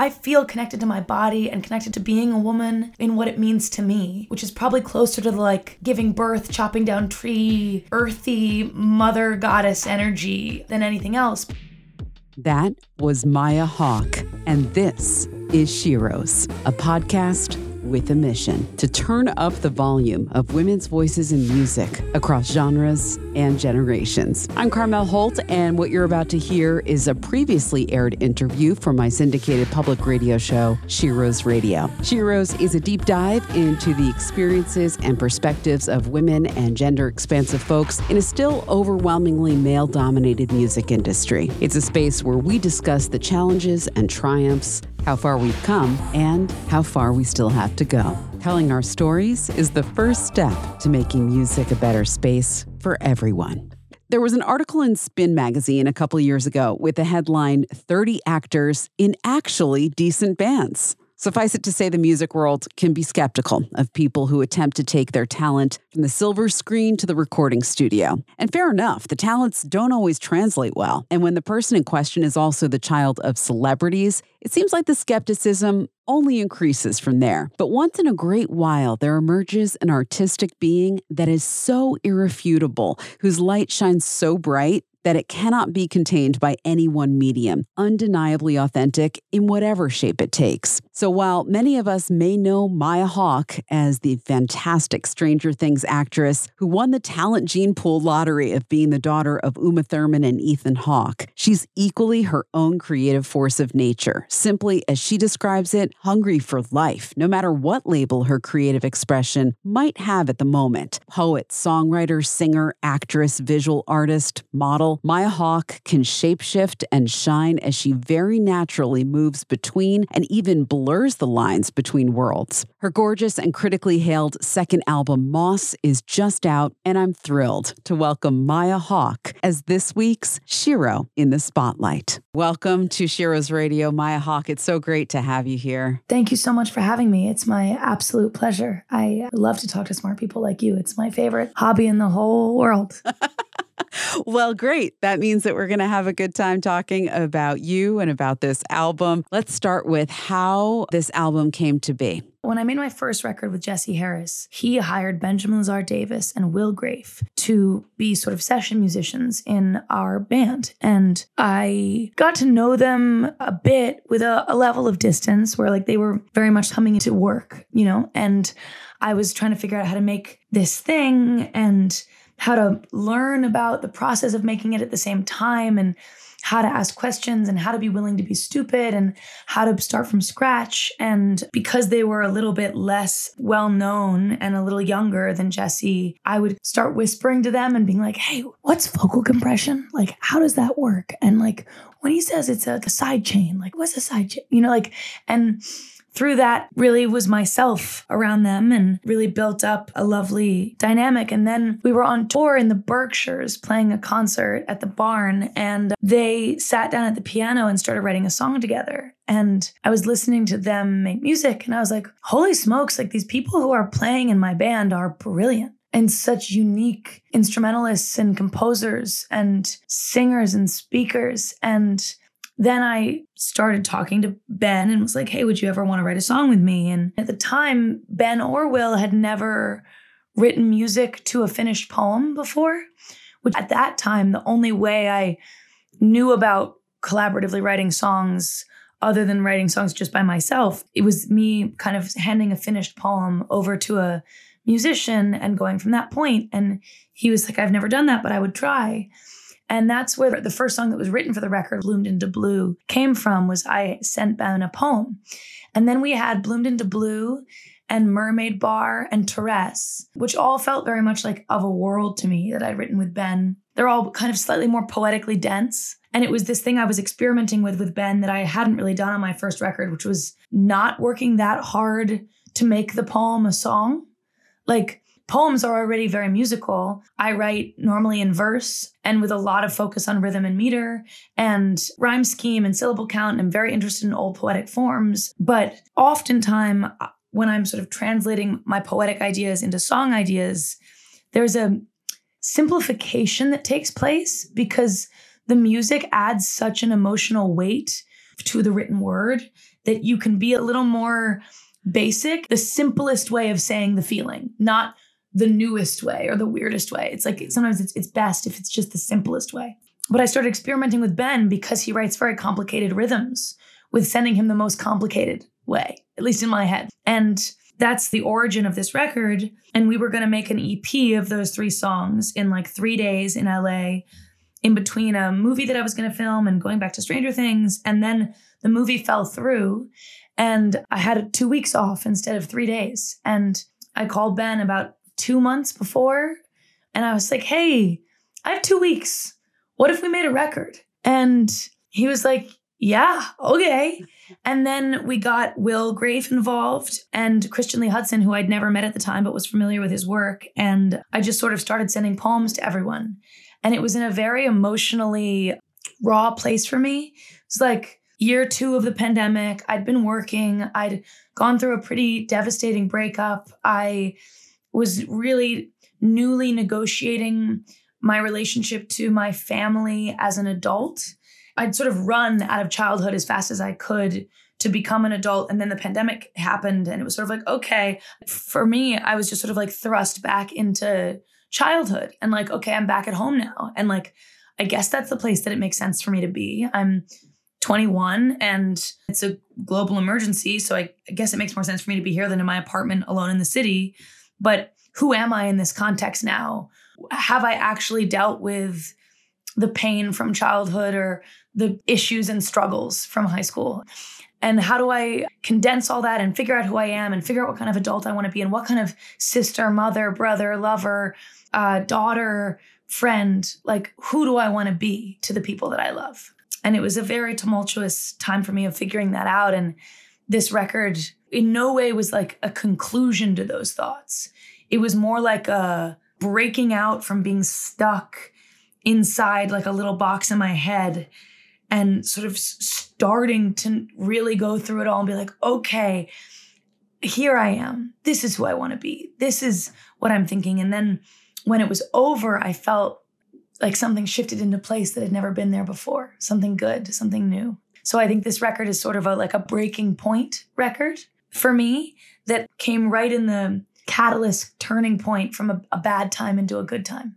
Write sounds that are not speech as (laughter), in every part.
I feel connected to my body and connected to being a woman in what it means to me, which is probably closer to the like giving birth, chopping down tree, earthy mother goddess energy than anything else. That was Maya Hawke, and this is Sheroes, a podcast with a mission to turn up the volume of women's voices in music across genres and generations. I'm Carmel Holt, and what you're about to hear is a previously aired interview from my syndicated public radio show, Sheroes Radio. Sheroes is a deep dive into the experiences and perspectives of women and gender expansive folks in a still overwhelmingly male dominated music industry. It's a space where we discuss the challenges and triumphs how far we've come, and how far we still have to go. Telling our stories is the first step to making music a better space for everyone. There was an article in Spin magazine a couple years ago with the headline 30 actors in actually decent bands. Suffice it to say, the music world can be skeptical of people who attempt to take their talent from the silver screen to the recording studio. And fair enough, the talents don't always translate well. And when the person in question is also the child of celebrities, it seems like the skepticism only increases from there. But once in a great while, there emerges an artistic being that is so irrefutable, whose light shines so bright that it cannot be contained by any one medium, undeniably authentic in whatever shape it takes. So while many of us may know Maya Hawke as the fantastic Stranger Things actress who won the talent gene pool lottery of being the daughter of Uma Thurman and Ethan Hawke, she's equally her own creative force of nature, simply as she describes it, hungry for life, no matter what label her creative expression might have at the moment. Poet, songwriter, singer, actress, visual artist, model, Maya Hawke can shapeshift and shine as she very naturally moves between and even blurs the lines between worlds. Her gorgeous and critically hailed second album, Moss, is just out, and I'm thrilled to welcome Maya Hawke as this week's Shero in the Spotlight. Welcome to Sheroes Radio, Maya Hawke. It's so great to have you here. Thank you so much for having me. It's my absolute pleasure. I love to talk to smart people like you. It's my favorite hobby in the whole world. (laughs) well, great. That means that we're going to have a good time talking about you and about this album. Let's start with how this album came to be. When I made my first record with Jesse Harris, he hired Benjamin Lazar Davis and Will Graefe to be sort of session musicians in our band. And I got to know them a bit with a, a level of distance where like they were very much coming into work, you know, and I was trying to figure out how to make this thing and how to learn about the process of making it at the same time and how to ask questions and how to be willing to be stupid and how to start from scratch. And because they were a little bit less well known and a little younger than Jesse, I would start whispering to them and being like, hey, what's vocal compression? Like, how does that work? And like, when he says it's a, a side chain, like, what's a side chain? You know, like, and through that really was myself around them and really built up a lovely dynamic. And then we were on tour in the Berkshires playing a concert at the barn and they sat down at the piano and started writing a song together. And I was listening to them make music and I was like, holy smokes, like these people who are playing in my band are brilliant and such unique instrumentalists and composers and singers and speakers. And then I started talking to Ben and was like, hey, would you ever want to write a song with me? And at the time, Ben or Will had never written music to a finished poem before, which at that time, the only way I knew about collaboratively writing songs other than writing songs just by myself, it was me kind of handing a finished poem over to a musician and going from that point. And he was like, I've never done that, but I would try. And that's where the first song that was written for the record, Bloomed into Blue, came from was I sent Ben a poem. And then we had Bloomed into Blue and Mermaid Bar and Therese, which all felt very much like of a world to me that I'd written with Ben. They're all kind of slightly more poetically dense. And it was this thing I was experimenting with with Ben that I hadn't really done on my first record, which was not working that hard to make the poem a song. Like poems are already very musical. I write normally in verse and with a lot of focus on rhythm and meter and rhyme scheme and syllable count. I'm very interested in old poetic forms. But oftentimes, uh, when I'm sort of translating my poetic ideas into song ideas, there's a simplification that takes place because the music adds such an emotional weight to the written word that you can be a little more basic, the simplest way of saying the feeling, not the newest way or the weirdest way. It's like mm. sometimes it's, it's best if it's just the simplest way. But I started experimenting with Ben because he writes very complicated rhythms with sending him the most complicated way, at least in my head. And that's the origin of this record. And we were going to make an EP of those three songs in like three days in LA, in between a movie that I was going to film and going back to Stranger Things. And then the movie fell through. And I had two weeks off instead of three days. And I called Ben about two months before. And I was like, hey, I have two weeks. What if we made a record? And he was like, yeah, okay. And then we got Will Graefe involved and Christian Lee Hutson, who I'd never met at the time, but was familiar with his work. And I just sort of started sending poems to everyone. And it was in a very emotionally raw place for me. It's like year two of the pandemic. I'd been working, I'd gone through a pretty devastating breakup. I was really newly negotiating my relationship to my family as an adult I'd sort of run out of childhood as fast as I could to become an adult. And then the pandemic happened, and it was sort of like, okay, for me, I was just sort of like thrust back into childhood and like, okay, I'm back at home now. And like, I guess that's the place that it makes sense for me to be. I'm 21 and it's a global emergency. So I, I guess it makes more sense for me to be here than in my apartment alone in the city. But who am I in this context now? Have I actually dealt with the pain from childhood or the issues and struggles from high school. And how do I condense all that and figure out who I am and figure out what kind of adult I want to be and what kind of sister, mother, brother, lover, uh, daughter, friend, like who do I want to be to the people that I love? And it was a very tumultuous time for me of figuring that out. And this record in no way was like a conclusion to those thoughts. It was more like a breaking out from being stuck inside like a little box in my head and sort of starting to really go through it all and be like, okay, here I am. This is who I want to be. This is what I'm thinking. And then when it was over, I felt like something shifted into place that had never been there before something good, something new. So I think this record is sort of a, like a breaking point record for me that came right in the catalyst turning point from a, a bad time into a good time.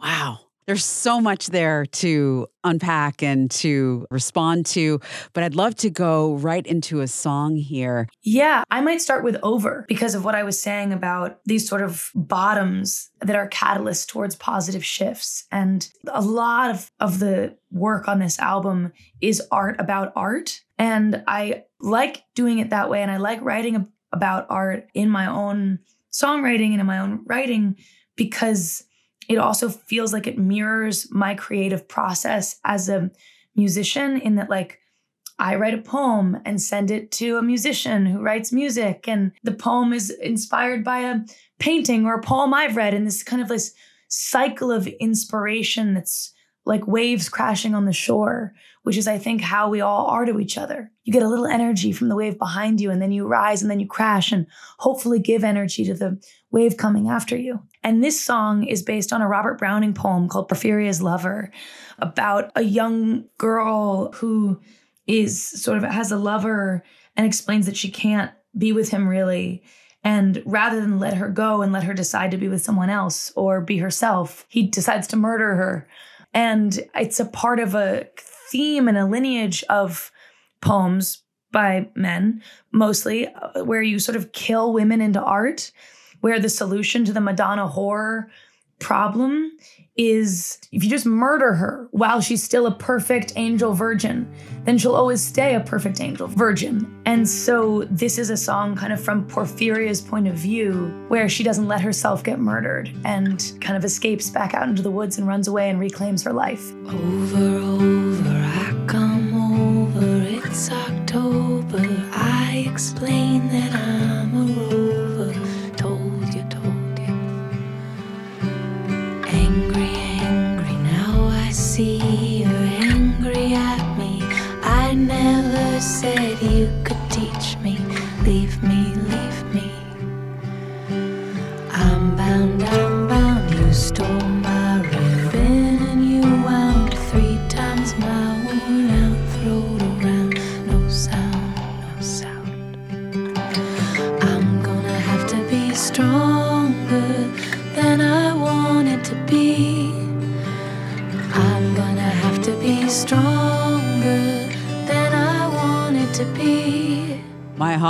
Wow. There's so much there to unpack and to respond to, but I'd love to go right into a song here. Yeah, I might start with Over because of what I was saying about these sort of bottoms that are catalysts towards positive shifts. And a lot of, of the work on this album is art about art. And I like doing it that way. And I like writing about art in my own songwriting and in my own writing because it also feels like it mirrors my creative process as a musician in that like I write a poem and send it to a musician who writes music and the poem is inspired by a painting or a poem I've read and this kind of this cycle of inspiration that's like waves crashing on the shore, which is, I think, how we all are to each other. You get a little energy from the wave behind you, and then you rise and then you crash and hopefully give energy to the wave coming after you. And this song is based on a Robert Browning poem called Porphyria's Lover about a young girl who is sort of has a lover and explains that she can't be with him really. And rather than let her go and let her decide to be with someone else or be herself, he decides to murder her and it's a part of a theme and a lineage of poems by men, mostly, uh, where you sort of kill women into art, where the solution to the Madonna whore problem is if you just murder her while she's still a perfect angel virgin, then she'll always stay a perfect angel virgin. And so this is a song kind of from Porphyria's point of view, where she doesn't let herself get murdered and kind of escapes back out into the woods and runs away and reclaims her life. Over, over, I come over, it's October. I explain that I'm never said you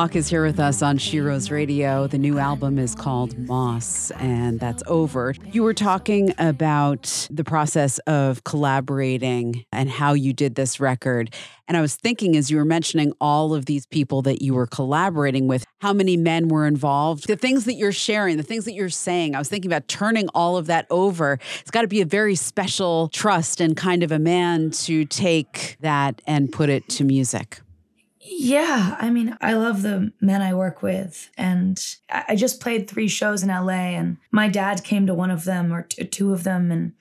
Hawke is here with us on Sheroes Radio. The new album is called Moss, and that's over. You were talking about the process of collaborating and how you did this record. And I was thinking, as you were mentioning all of these people that you were collaborating with, how many men were involved, the things that you're sharing, the things that you're saying. I was thinking about turning all of that over. It's got to be a very special trust and kind of a man to take that and put it to music. Yeah, I mean, I love the men I work with. And I just played three shows in LA, and my dad came to one of them or t- two of them. And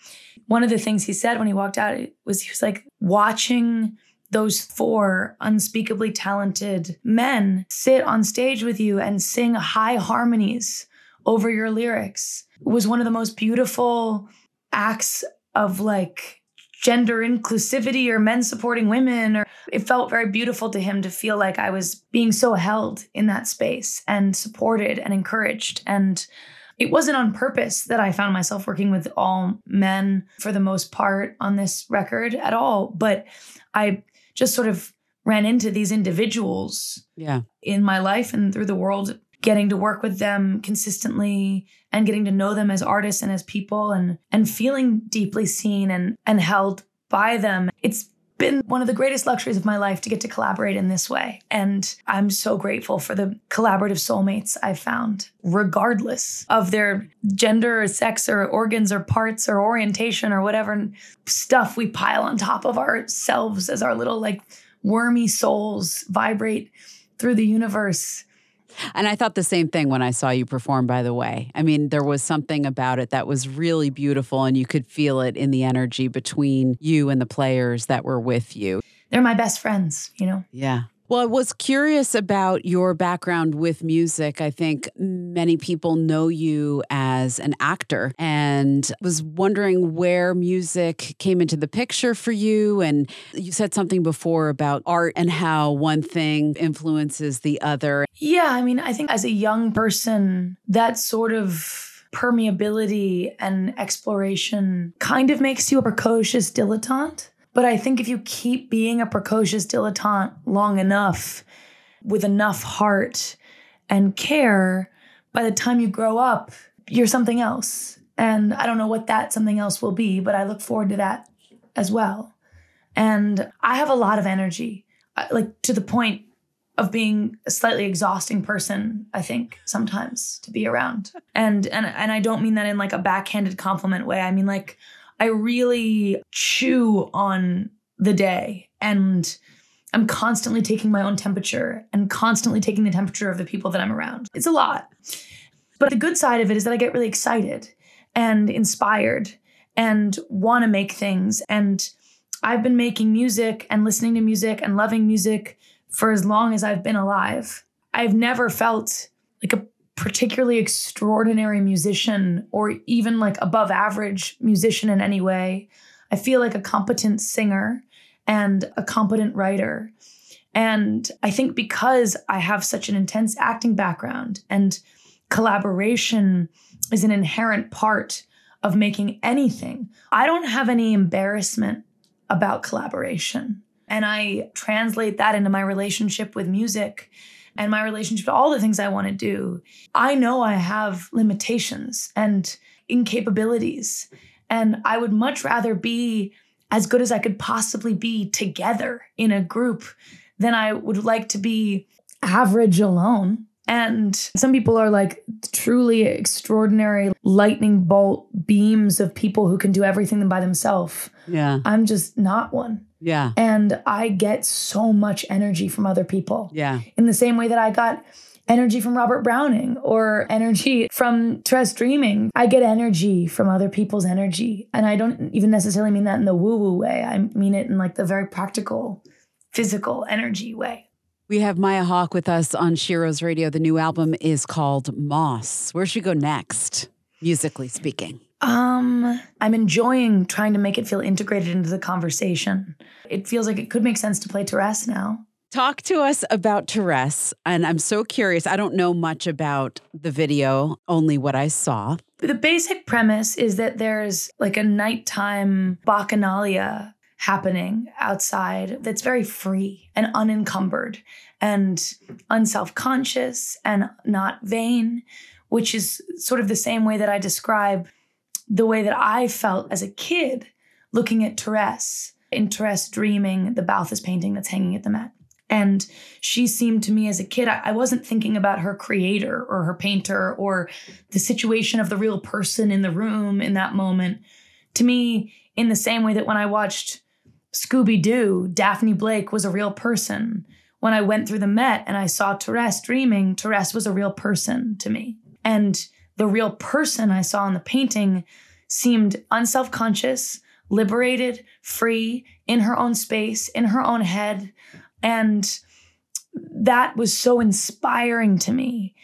one of the things he said when he walked out was he was like, watching those four unspeakably talented men sit on stage with you and sing high harmonies over your lyrics was one of the most beautiful acts of like gender inclusivity or men supporting women or it felt very beautiful to him to feel like I was being so held in that space and supported and encouraged and it wasn't on purpose that I found myself working with all men for the most part on this record at all but I just sort of ran into these individuals Yeah. in my life and through the world getting to work with them consistently and getting to know them as artists and as people and and feeling deeply seen and and held by them. It's been one of the greatest luxuries of my life to get to collaborate in this way. And i'm so grateful for the collaborative soulmates i've found regardless of their gender or sex or organs or parts or orientation or whatever stuff we pile on top of ourselves as our little like wormy souls vibrate through the universe And I thought the same thing when I saw you perform, by the way. I mean, there was something about it that was really beautiful, and you could feel it in the energy between you and the players that were with you. they're my best friends you know Yeah. Well, I was curious about your background with music. I think many people know you as an actor and was wondering where music came into the picture for you. And you said something before about art and how one thing influences the other. Yeah, I mean, I think as a young person, that sort of permeability and exploration kind of makes you a precocious dilettante. But I think if you keep being a precocious dilettante long enough with enough heart and care, by the time you grow up, you're something else. And I don't know what that something else will be, but I look forward to that as well. And I have a lot of energy, uh, like to the point of being a slightly exhausting person i think sometimes to be around and and and i don't mean that in like a backhanded compliment way i mean like i really chew on the day and i'm constantly taking my own temperature and constantly taking the temperature of the people that i'm around. It's a lot. But the good side of it is that i get really excited and inspired and want to make things. And i've been making music and listening to music and loving music for as long as I've been alive. I've never felt like a particularly extraordinary musician or even like above average musician in any way. I feel like a competent singer and a competent writer. And I think because I have such an intense acting background and collaboration is an inherent part of making anything, I don't have any embarrassment about collaboration. And I translate that into my relationship with music and my relationship to all the things I want to do. I know I have limitations and incapabilities. And I would much rather be as good as I could possibly be together in a group than I would like to be average alone. And some people are like truly extraordinary lightning bolt beams of people who can do everything by themselves. Yeah. I'm just not one. Yeah. And I get so much energy from other people Yeah. in the same way that I got energy from Robert Browning or energy from Therese Dreaming. I get energy from other people's energy. And I don't even necessarily mean that in the woo woo way, I mean it in like the very practical, physical energy way. We have Maya Hawke with us on Sheroes Radio. The new album is called Moss. Where should we go next, musically speaking? Um, I'm enjoying trying to make it feel integrated into the conversation. It feels like it could make sense to play Therese now. Talk to us about Therese. And I'm so curious. I don't know much about the video, only what I saw. The basic premise is that there's like a nighttime bacchanalia happening outside that's very free and unencumbered. and unself conscious and not vain, which is sort of the same way that I describe the way that I felt as a kid looking at Therese in Therese dreaming the Balthus painting that's hanging at the Met. And she seemed to me as a kid, I, wasn't thinking about her creator or her painter or the situation of the real person in the room in that moment. To me, in the same way that when I watched Scooby Doo, Daphne Blake was a real person. When I went through the Met and I saw Therese dreaming, Therese was a real person to me. And the real person I saw in the painting seemed unself conscious, liberated, free, in her own space, in her own head. And that was so inspiring to me.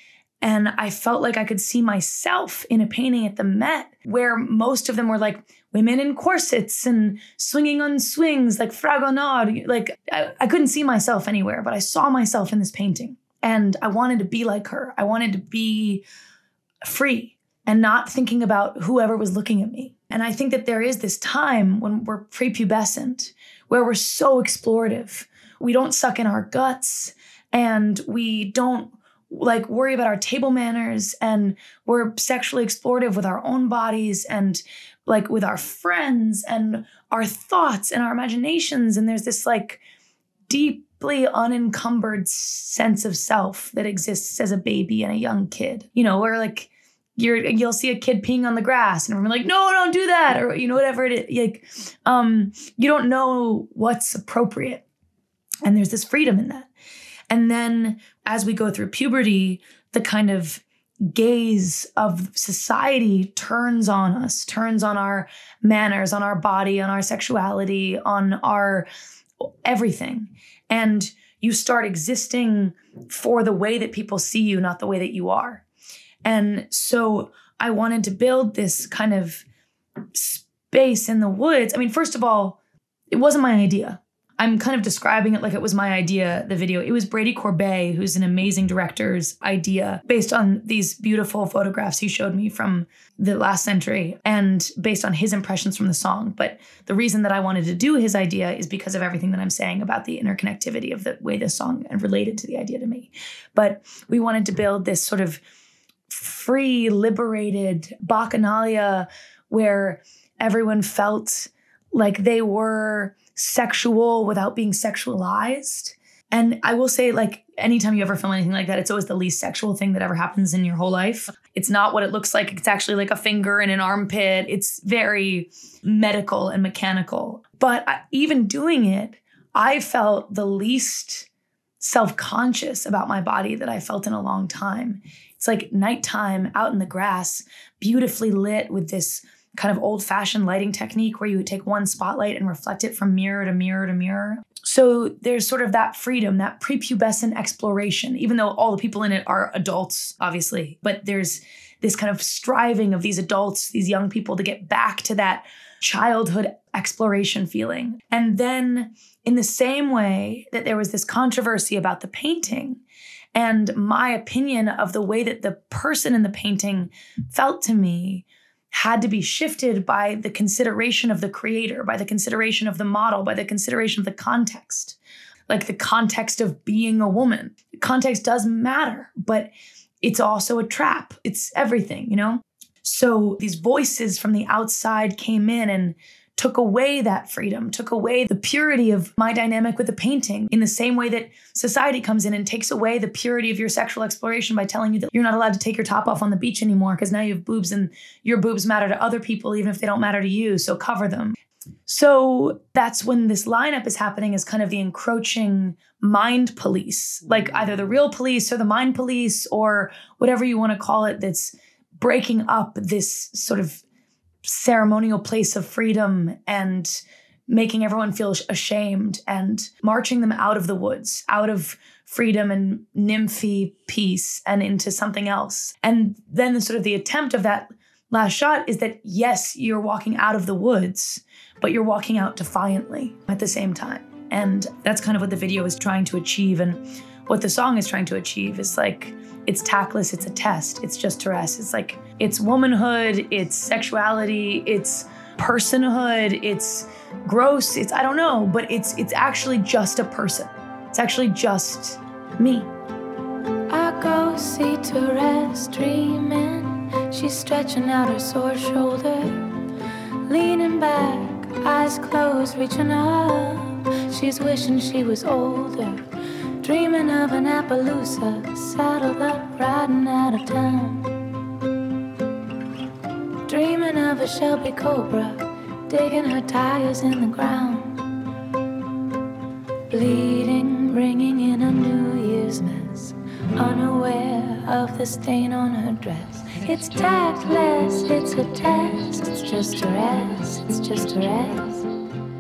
And I felt like I could see myself in a painting at the Met, where most of them were like women in corsets and swinging on swings, like Fragonard. Like I, I couldn't see myself anywhere, but I saw myself in this painting. And I wanted to be like her. I wanted to be free and not thinking about whoever was looking at me. And I think that there is this time when we're prepubescent where we're so explorative. We don't suck in our guts and we don't like worry about our table manners and we're sexually explorative with our own bodies and like with our friends and our thoughts and our imaginations and there's this like deeply unencumbered sense of self that exists as a baby and a young kid you know where like you're you'll see a kid peeing on the grass and everyone like no don't do that or you know whatever it is like um you don't know what's appropriate. And there's this freedom in that. And then as we go through puberty the kind of gaze of society turns on us turns on our manners on our body on our sexuality on our everything. And you start existing for the way that people see you not the way that you are and so I wanted to build this kind of space in the woods. I mean, first of all, it wasn't my idea. I'm kind of describing it like it was my idea, the video. It was Brady Corbet, who's an amazing director's idea based on these beautiful photographs he showed me from the last century and based on his impressions from the song. But the reason that I wanted to do his idea is because of everything that I'm saying about the interconnectivity of the way this song and related to the idea to me. But we wanted to build this sort of free, liberated bacchanalia where everyone felt like they were sexual without being sexualized. And I will say, like, anytime you ever film anything like that, it's always the least sexual thing that ever happens in your whole life. It's not what it looks like. It's actually like a finger in an armpit. It's very medical and mechanical. But even doing it, I felt the least self conscious about my body that I felt in a long time. It's like nighttime out in the grass, beautifully lit with this kind of old fashioned lighting technique where you would take one spotlight and reflect it from mirror to mirror to mirror. So there's sort of that freedom, that prepubescent exploration, even though all the people in it are adults, obviously, but there's this kind of striving of these adults, these young people to get back to that childhood exploration feeling. And then, in the same way that there was this controversy about the painting, and my opinion of the way that the person in the painting felt to me had to be shifted by the consideration of the creator, by the consideration of the model, by the consideration of the context, like the context of being a woman. Context does matter, but it's also a trap. It's everything, you know? So these voices from the outside came in and took away that freedom, took away the purity of my dynamic with the painting, in the same way that society comes in and takes away the purity of your sexual exploration by telling you that you're not allowed to take your top off on the beach anymore because now you have boobs and your boobs matter to other people, even if they don't matter to you. So cover them. So that's when this lineup is happening as kind of the encroaching mind police, like either the real police or the mind police or whatever you want to call it, that's breaking up this sort of ceremonial place of freedom and making everyone feel ashamed and marching them out of the woods, out of freedom and nymphy peace and into something else. And then sort of the attempt of that last shot is that yes, you're walking out of the woods, but you're walking out defiantly at the same time. And that's kind of what the video is trying to achieve and what the song is trying to achieve is like it's tactless, it's a test, it's just to rest. It's like it's womanhood, it's sexuality, it's personhood, it's gross, it's I don't know, but it's it's actually just a person. It's actually just me. I go see Therese dreaming. She's stretching out her sore shoulder, leaning back, eyes closed, reaching up. She's wishing she was older, dreaming of an Appaloosa, saddled up, riding out of town. Dreaming of a Shelby Cobra, digging her tires in the ground. Bleeding, bringing in a New Year's mess, unaware of the stain on her dress. It's tactless, it's a test, it's just a rest, it's just a rest.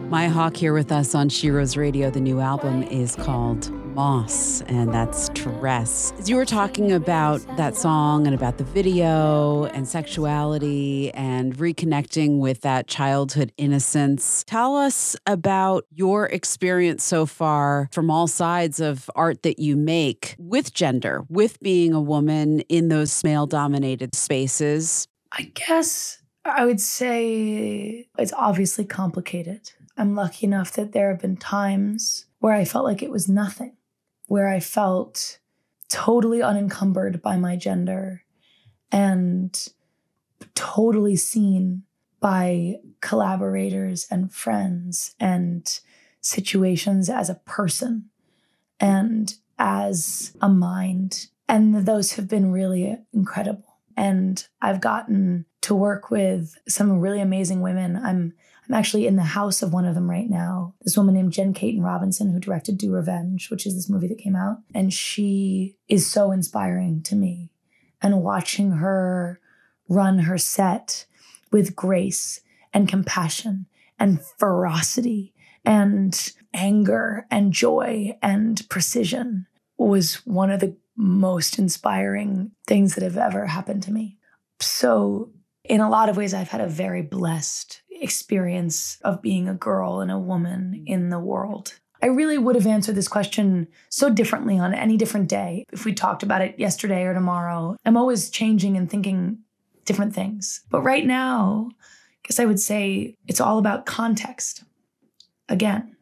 Maya Hawke here with us on Sheroes Radio. The new album is called Moss, and that's Therese. As you were talking about that song and about the video and sexuality and reconnecting with that childhood innocence, tell us about your experience so far from all sides of art that you make with gender, with being a woman in those male dominated spaces. I guess I would say it's obviously complicated. I'm lucky enough that there have been times where I felt like it was nothing, where I felt totally unencumbered by my gender and totally seen by collaborators and friends and situations as a person and as a mind. And those have been really incredible. And I've gotten to work with some really amazing women. I'm I'm actually in the house of one of them right now. This woman named Jen Kaytin Robinson, who directed Do Revenge, which is this movie that came out. And she is so inspiring to me. And watching her run her set with grace and compassion and ferocity and anger and joy and precision was one of the most inspiring things that have ever happened to me. So, in a lot of ways, I've had a very blessed experience of being a girl and a woman in the world. I really would have answered this question so differently on any different day if we talked about it yesterday or tomorrow. I'm always changing and thinking different things. But right now, I guess I would say it's all about context again.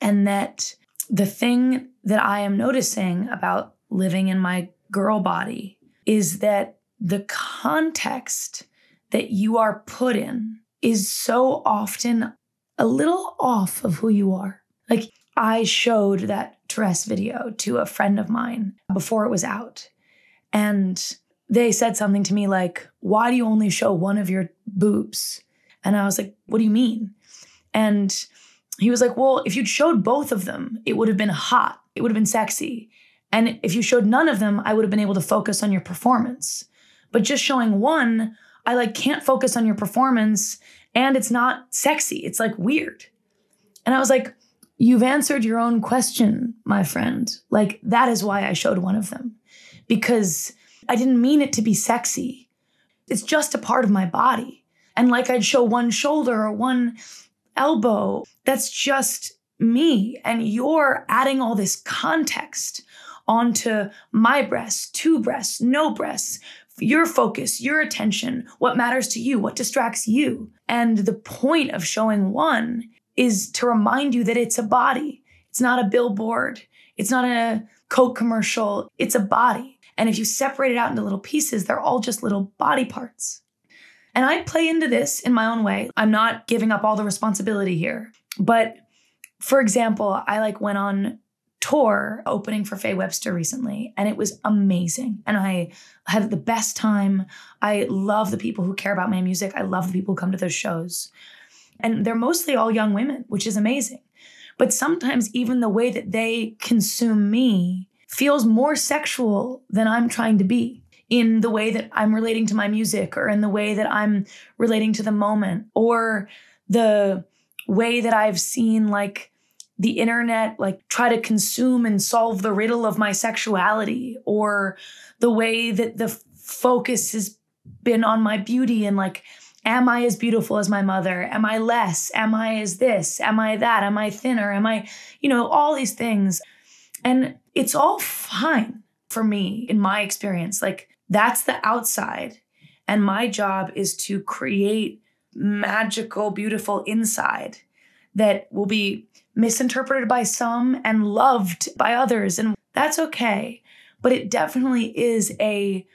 And that the thing that I am noticing about living in my girl body is that the context that you are put in is so often a little off of who you are. Like I showed that Therese video to a friend of mine before it was out. And they said something to me like, Why do you only show one of your boobs? And I was like, What do you mean? And he was like, Well, if you'd showed both of them, it would have been hot, it would have been sexy. And if you showed none of them, I would have been able to focus on your performance. But just showing one, I like can't focus on your performance and it's not sexy. It's like weird. And I was like, You've answered your own question, my friend. Like, that is why I showed one of them because I didn't mean it to be sexy. It's just a part of my body. And like I'd show one shoulder or one elbow, that's just me. And you're adding all this context onto my breasts, two breasts, no breasts, your focus, your attention, what matters to you, what distracts you. And the point of showing one is to remind you that it's a body. It's not a billboard. It's not a Coke commercial. It's a body. And if you separate it out into little pieces, they're all just little body parts. And I play into this in my own way. I'm not giving up all the responsibility here. But for example, I like went on tour opening for Faye Webster recently, and it was amazing. And I had the best time. I love the people who care about my music. I love the people who come to those shows. And they're mostly all young women, which is amazing. But sometimes even the way that they consume me feels more sexual than I'm trying to be in the way that I'm relating to my music or in the way that I'm relating to the moment or the way that I've seen like the internet like try to consume and solve the riddle of my sexuality or the way that the focus has been on my beauty and like am i as beautiful as my mother? Am i less? Am i as this? Am i that? Am i thinner? Am i you know all these things. And it's all fine for me in my experience. Like that's the outside. And my job is to create magical beautiful inside that will be misinterpreted by some and loved by others. And That's okay. But it definitely is a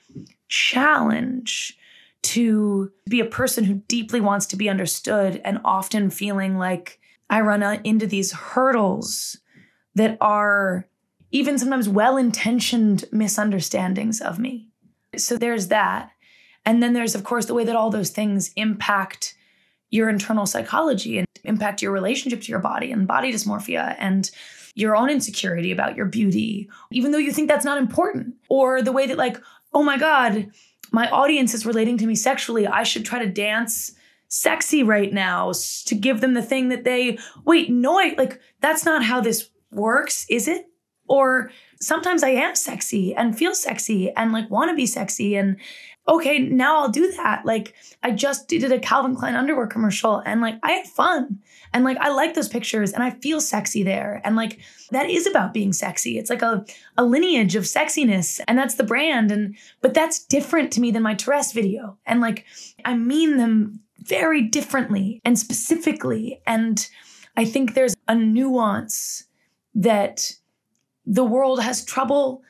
challenge to be a person who deeply wants to be understood and often feeling like I run into these hurdles that are even sometimes well intentioned misunderstandings of me. So there's that. And then there's, of course, the way that all those things impact your internal psychology and impact your relationship to your body and body dysmorphia and your own insecurity about your beauty, even though you think that's not important. Or the way that, like, oh my God, my audience is relating to me sexually. I should try to dance sexy right now to give them the thing that they, wait, no, I, like, that's not how this works, is it? Or sometimes I am sexy and feel sexy and like want to be sexy and okay, now I'll do that. Like I just did a Calvin Klein underwear commercial and like I had fun. And like I like those pictures and I feel sexy there. And like that is about being sexy. It's like a, a lineage of sexiness and that's the brand. And but that's different to me than my Therese video. And like I mean them very differently and specifically. And I think there's a nuance that the world has trouble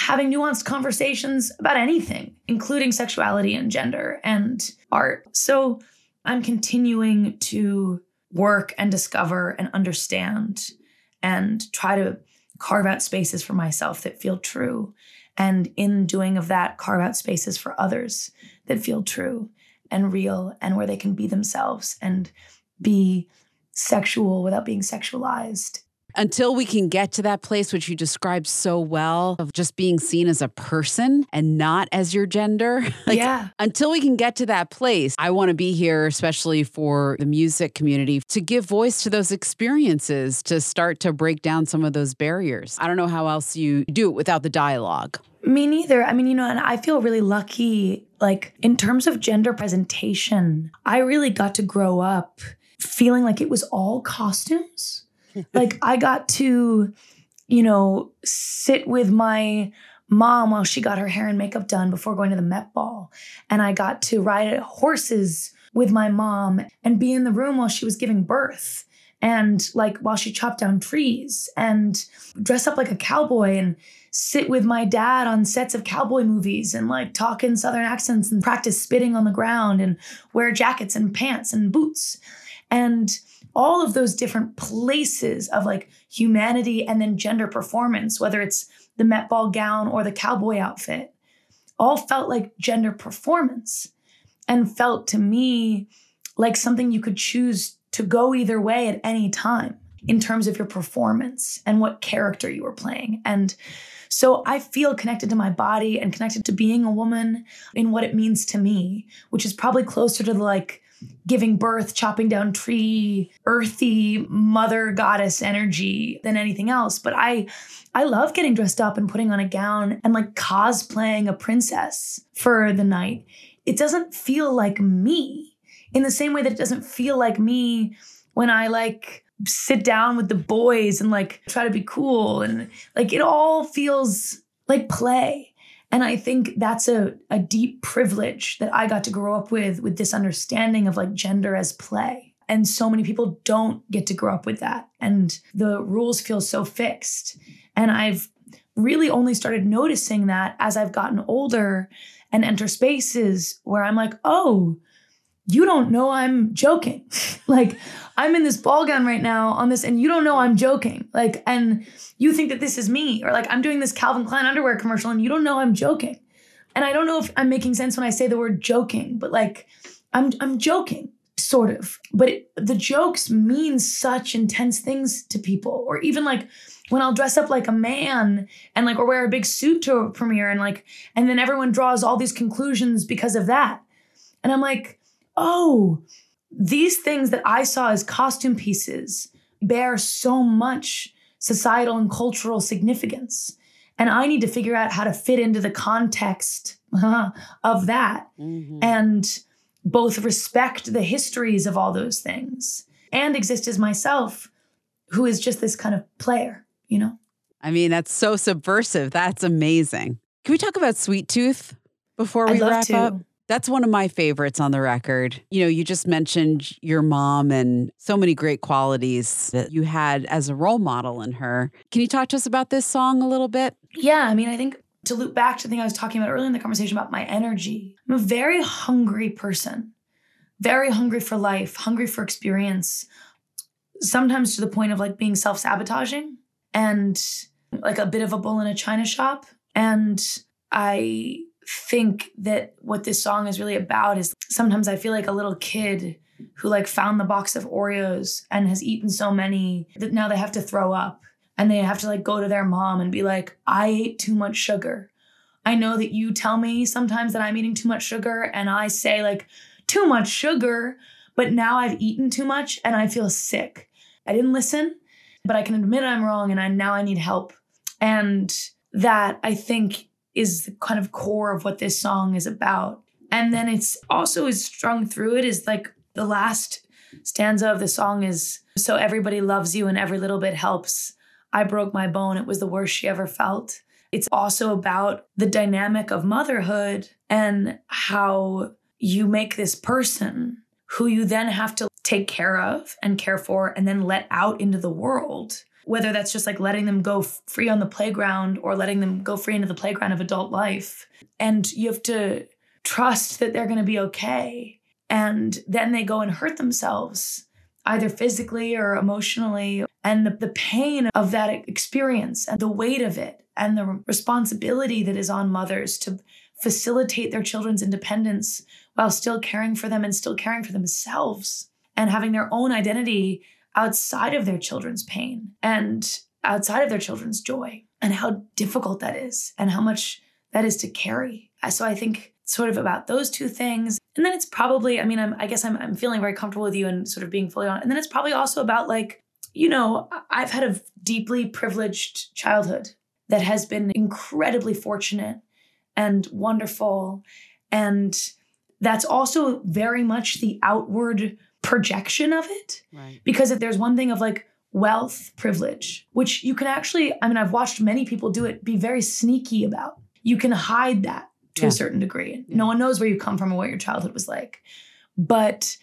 having nuanced conversations about anything, including sexuality and gender and art. So I'm continuing to work and discover and understand and try to carve out spaces for myself that feel true. And in doing of that, carve out spaces for others that feel true and real and where they can be themselves and be sexual without being sexualized until we can get to that place, which you described so well, of just being seen as a person and not as your gender. (laughs) like, yeah. Until we can get to that place, I want to be here, especially for the music community, to give voice to those experiences, to start to break down some of those barriers. I don't know how else you do it without the dialogue. Me neither. I mean, you know, and I feel really lucky. Like, in terms of gender presentation, I really got to grow up feeling like it was all costumes like I got to, you know, sit with my mom while she got her hair and makeup done before going to the Met Ball. And I got to ride horses with my mom and be in the room while she was giving birth and like while she chopped down trees and dress up like a cowboy and sit with my dad on sets of cowboy movies and like talk in southern accents and practice spitting on the ground and wear jackets and pants and boots. And all of those different places of like humanity and then gender performance, whether it's the Met Ball gown or the cowboy outfit, all felt like gender performance and felt to me like something you could choose to go either way at any time in terms of your performance and what character you were playing. And so I feel connected to my body and connected to being a woman in what it means to me, which is probably closer to like giving birth, chopping down tree, earthy mother goddess energy than anything else. But I I love getting dressed up and putting on a gown and like cosplaying a princess for the night. It doesn't feel like me in the same way that it doesn't feel like me when I like sit down with the boys and like try to be cool and like it all feels like play and I think that's a, a deep privilege that I got to grow up with, with this understanding of like gender as play. And so many people don't get to grow up with that. And the rules feel so fixed. And I've really only started noticing that as I've gotten older and enter spaces where I'm like, oh, you don't know I'm joking. (laughs) like I'm in this ball gown right now on this, and you don't know I'm joking. Like, and you think that this is me, or like I'm doing this Calvin Klein underwear commercial, and you don't know I'm joking. And I don't know if I'm making sense when I say the word joking, but like I'm I'm joking, sort of. But it, the jokes mean such intense things to people, or even like when I'll dress up like a man and like or wear a big suit to a premiere and like and then everyone draws all these conclusions because of that. And I'm like, oh, these things that I saw as costume pieces bear so much societal and cultural significance. And I need to figure out how to fit into the context (laughs) of that mm-hmm. and both respect the histories of all those things and exist as myself, who is just this kind of player, you know? I mean, that's so subversive. That's amazing. Can we talk about Sweet Tooth before we wrap to. up? That's one of my favorites on the record. You know, you just mentioned your mom and so many great qualities that you had as a role model in her. Can you talk to us about this song a little bit? Yeah, I mean, I think to loop back to the thing I was talking about earlier in the conversation about my energy, I'm a very hungry person, very hungry for life, hungry for experience, sometimes to the point of like being self sabotaging and like a bit of a bull in a china shop. And I think that what this song is really about is sometimes I feel like a little kid who like found the box of Oreos and has eaten so many that now they have to throw up and they have to like go to their mom and be like, I ate too much sugar. I know that you tell me sometimes that I'm eating too much sugar and I say like too much sugar, but now I've eaten too much and I feel sick. I didn't listen, but I can admit I'm wrong and I now I need help. And that I think is the kind of core of what this song is about. And then it's also is strung through it is like the last stanza of the song is so everybody loves you and every little bit helps. I broke my bone. It was the worst she ever felt. It's also about the dynamic of motherhood and how you make this person who you then have to take care of and care for and then let out into the world whether that's just like letting them go free on the playground or letting them go free into the playground of adult life. And you have to trust that they're going to be okay. And then they go and hurt themselves, either physically or emotionally. And the, the pain of that experience and the weight of it and the responsibility that is on mothers to facilitate their children's independence while still caring for them and still caring for themselves and having their own identity outside of their children's pain and outside of their children's joy and how difficult that is and how much that is to carry. Uh, so I think sort of about those two things. And then it's probably, I mean, I'm, I guess I'm, I'm feeling very comfortable with you and sort of being fully on. And then it's probably also about like, you know, I've had a deeply privileged childhood that has been incredibly fortunate and wonderful. And that's also very much the outward projection of it. Right. Because if there's one thing of like wealth privilege, which you can actually, I mean, I've watched many people do it, be very sneaky about. You can hide that to yeah. a certain degree. Yeah. No one knows where you come from or what your childhood was like. But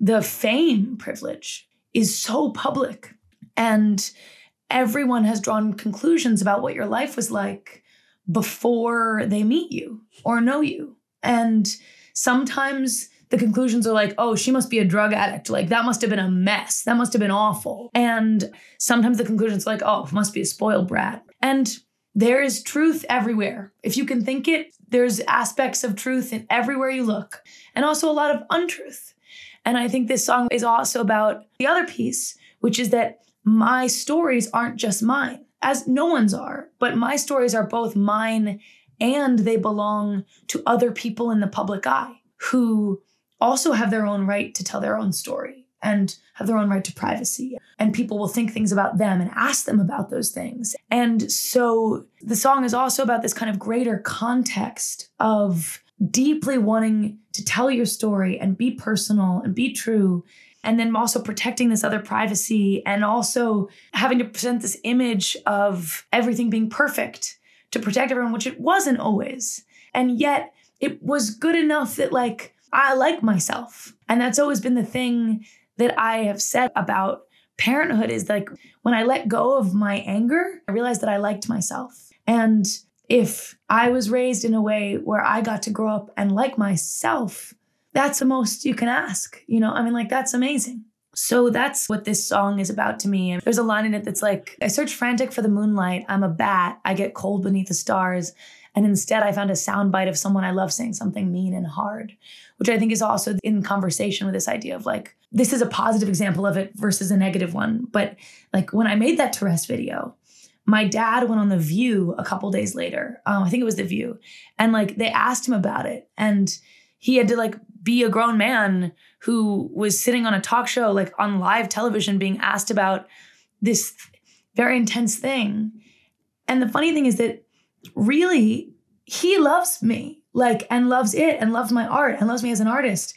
the fame privilege is so public and everyone has drawn conclusions about what your life was like before they meet you or know you. And sometimes the conclusions are like, oh, she must be a drug addict. Like, that must have been a mess. That must have been awful. And sometimes the conclusions are like, oh, must be a spoiled brat. And there is truth everywhere. If you can think it, there's aspects of truth in everywhere you look, and also a lot of untruth. And I think this song is also about the other piece, which is that my stories aren't just mine, as no one's are, but my stories are both mine and they belong to other people in the public eye who also have their own right to tell their own story and have their own right to privacy. And people will think things about them and ask them about those things. And so the song is also about this kind of greater context of deeply wanting to tell your story and be personal and be true. And then also protecting this other privacy and also having to present this image of everything being perfect to protect everyone, which it wasn't always. And yet it was good enough that, like, I like myself. And that's always been the thing that I have said about parenthood is like when I let go of my anger, I realized that I liked myself. And if I was raised in a way where I got to grow up and like myself, that's the most you can ask. You know, I mean, like, that's amazing. So that's what this song is about to me. And there's a line in it that's like, I search frantic for the moonlight. I'm a bat. I get cold beneath the stars. And instead, I found a soundbite of someone I love saying something mean and hard, which I think is also in conversation with this idea of like, this is a positive example of it versus a negative one. But like when I made that Therese video, my dad went on The View a couple days later. Um, I think it was The View. And like they asked him about it. And he had to like be a grown man who was sitting on a talk show, like on live television, being asked about this very intense thing. And the funny thing is that really he loves me like and loves it and loves my art and loves me as an artist.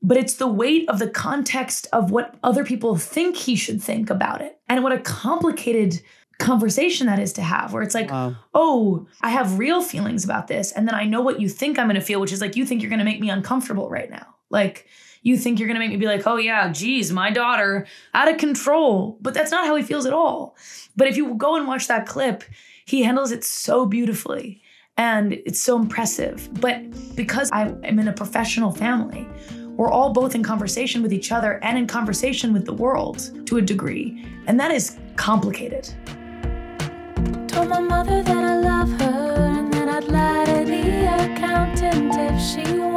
But it's the weight of the context of what other people think he should think about it. And what a complicated conversation that is to have where it's like Wow. oh i have real feelings about this and then i know what you think i'm going to feel which is like you think you're going to make me uncomfortable right now. Like you think you're going to make me be like oh yeah geez my daughter out of control. But that's not how he feels at all. But if you go and watch that clip he handles it so beautifully and it's so impressive. But because i am in a professional family we're all both in conversation with each other and in conversation with the world to a degree. And that is complicated. Told my mother that I love her and that I'd lie to the accountant if she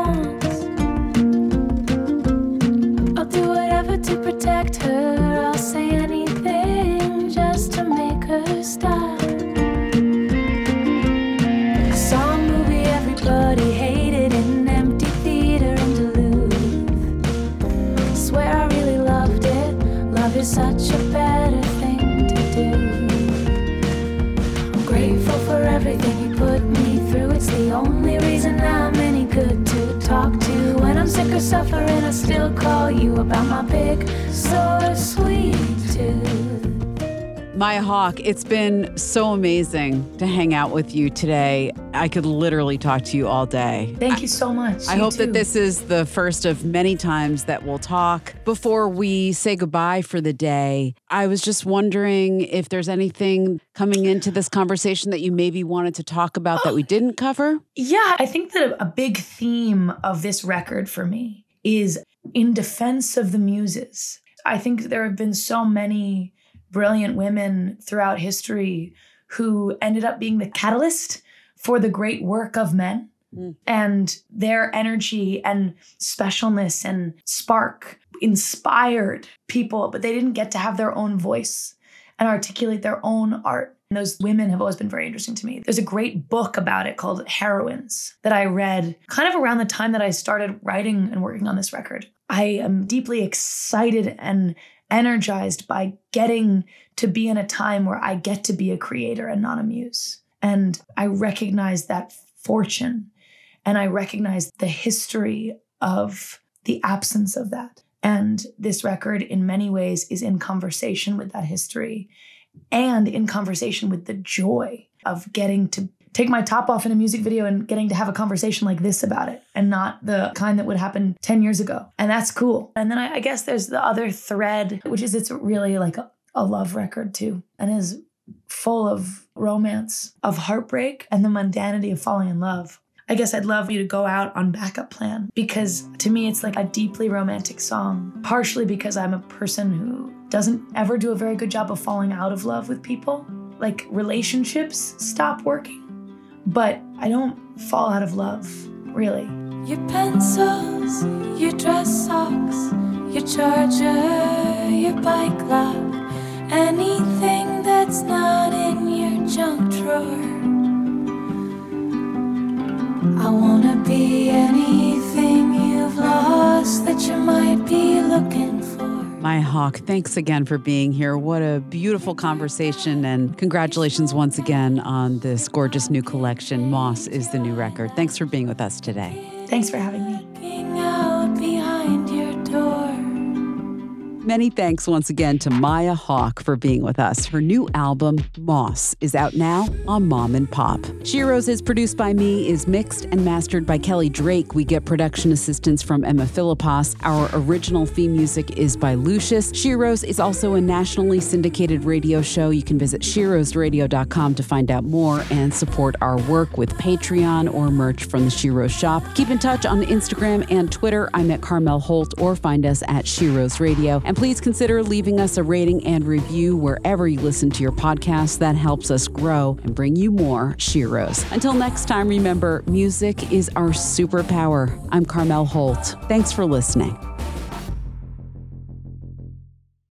Hawke, it's been so amazing to hang out with you today. I could literally talk to you all day. Thank you so much. I You hope too. that this is the first of many times that we'll talk. Before we say goodbye for the day, I was just wondering if there's anything coming into this conversation that you maybe wanted to talk about that we didn't cover. Yeah, I think that a big theme of this record for me is in defense of the muses. I think there have been so many brilliant women throughout history who ended up being the catalyst for the great work of men. Mm. And their energy and specialness and spark inspired people, but they didn't get to have their own voice and articulate their own art. And those women have always been very interesting to me. There's a great book about it called Heroines that I read kind of around the time that I started writing and working on this record. I am deeply excited and energized by getting to be in a time where I get to be a creator and not a muse. And I recognize that fortune and I recognize the history of the absence of that. And this record, in many ways, is in conversation with that history and in conversation with the joy of getting to take my top off in a music video and getting to have a conversation like this about it and not the kind that would happen 10 years ago. And that's cool. And then I, I guess there's the other thread, which is it's really like a, a love record too and is full of romance, of heartbreak, and the mundanity of falling in love. I guess I'd love you to go out on backup plan because to me it's like a deeply romantic song, partially because I'm a person who doesn't ever do a very good job of falling out of love with people. Like relationships stop working, but I don't fall out of love, really. Your pencils, your dress socks, your charger, your bike lock, anything that's not in your junk drawer. Maya Hawke, thanks again for being here. What a beautiful conversation, and congratulations once again on this gorgeous new collection. Moss is the new record. Thanks for being with us today. Thanks for having me. Many thanks once again to Maya Hawke for being with us. Her new album, Moss, is out now on Mom and Pop. Sheroes is produced by me, is mixed and mastered by Kelly Drake. We get production assistance from Emma Philippos. Our original theme music is by Lucius. Sheroes is also a nationally syndicated radio show. You can visit SheroesRadio.com to find out more and support our work with Patreon or merch from the Sheroes shop. Keep in touch on Instagram and Twitter. I'm at Carmel Holt or find us at Sheroes Radio. And please consider leaving us a rating and review wherever you listen to your podcast. That helps us grow and bring you more Sheroes. Until next time, remember music is our superpower. I'm Carmel Holt. Thanks for listening.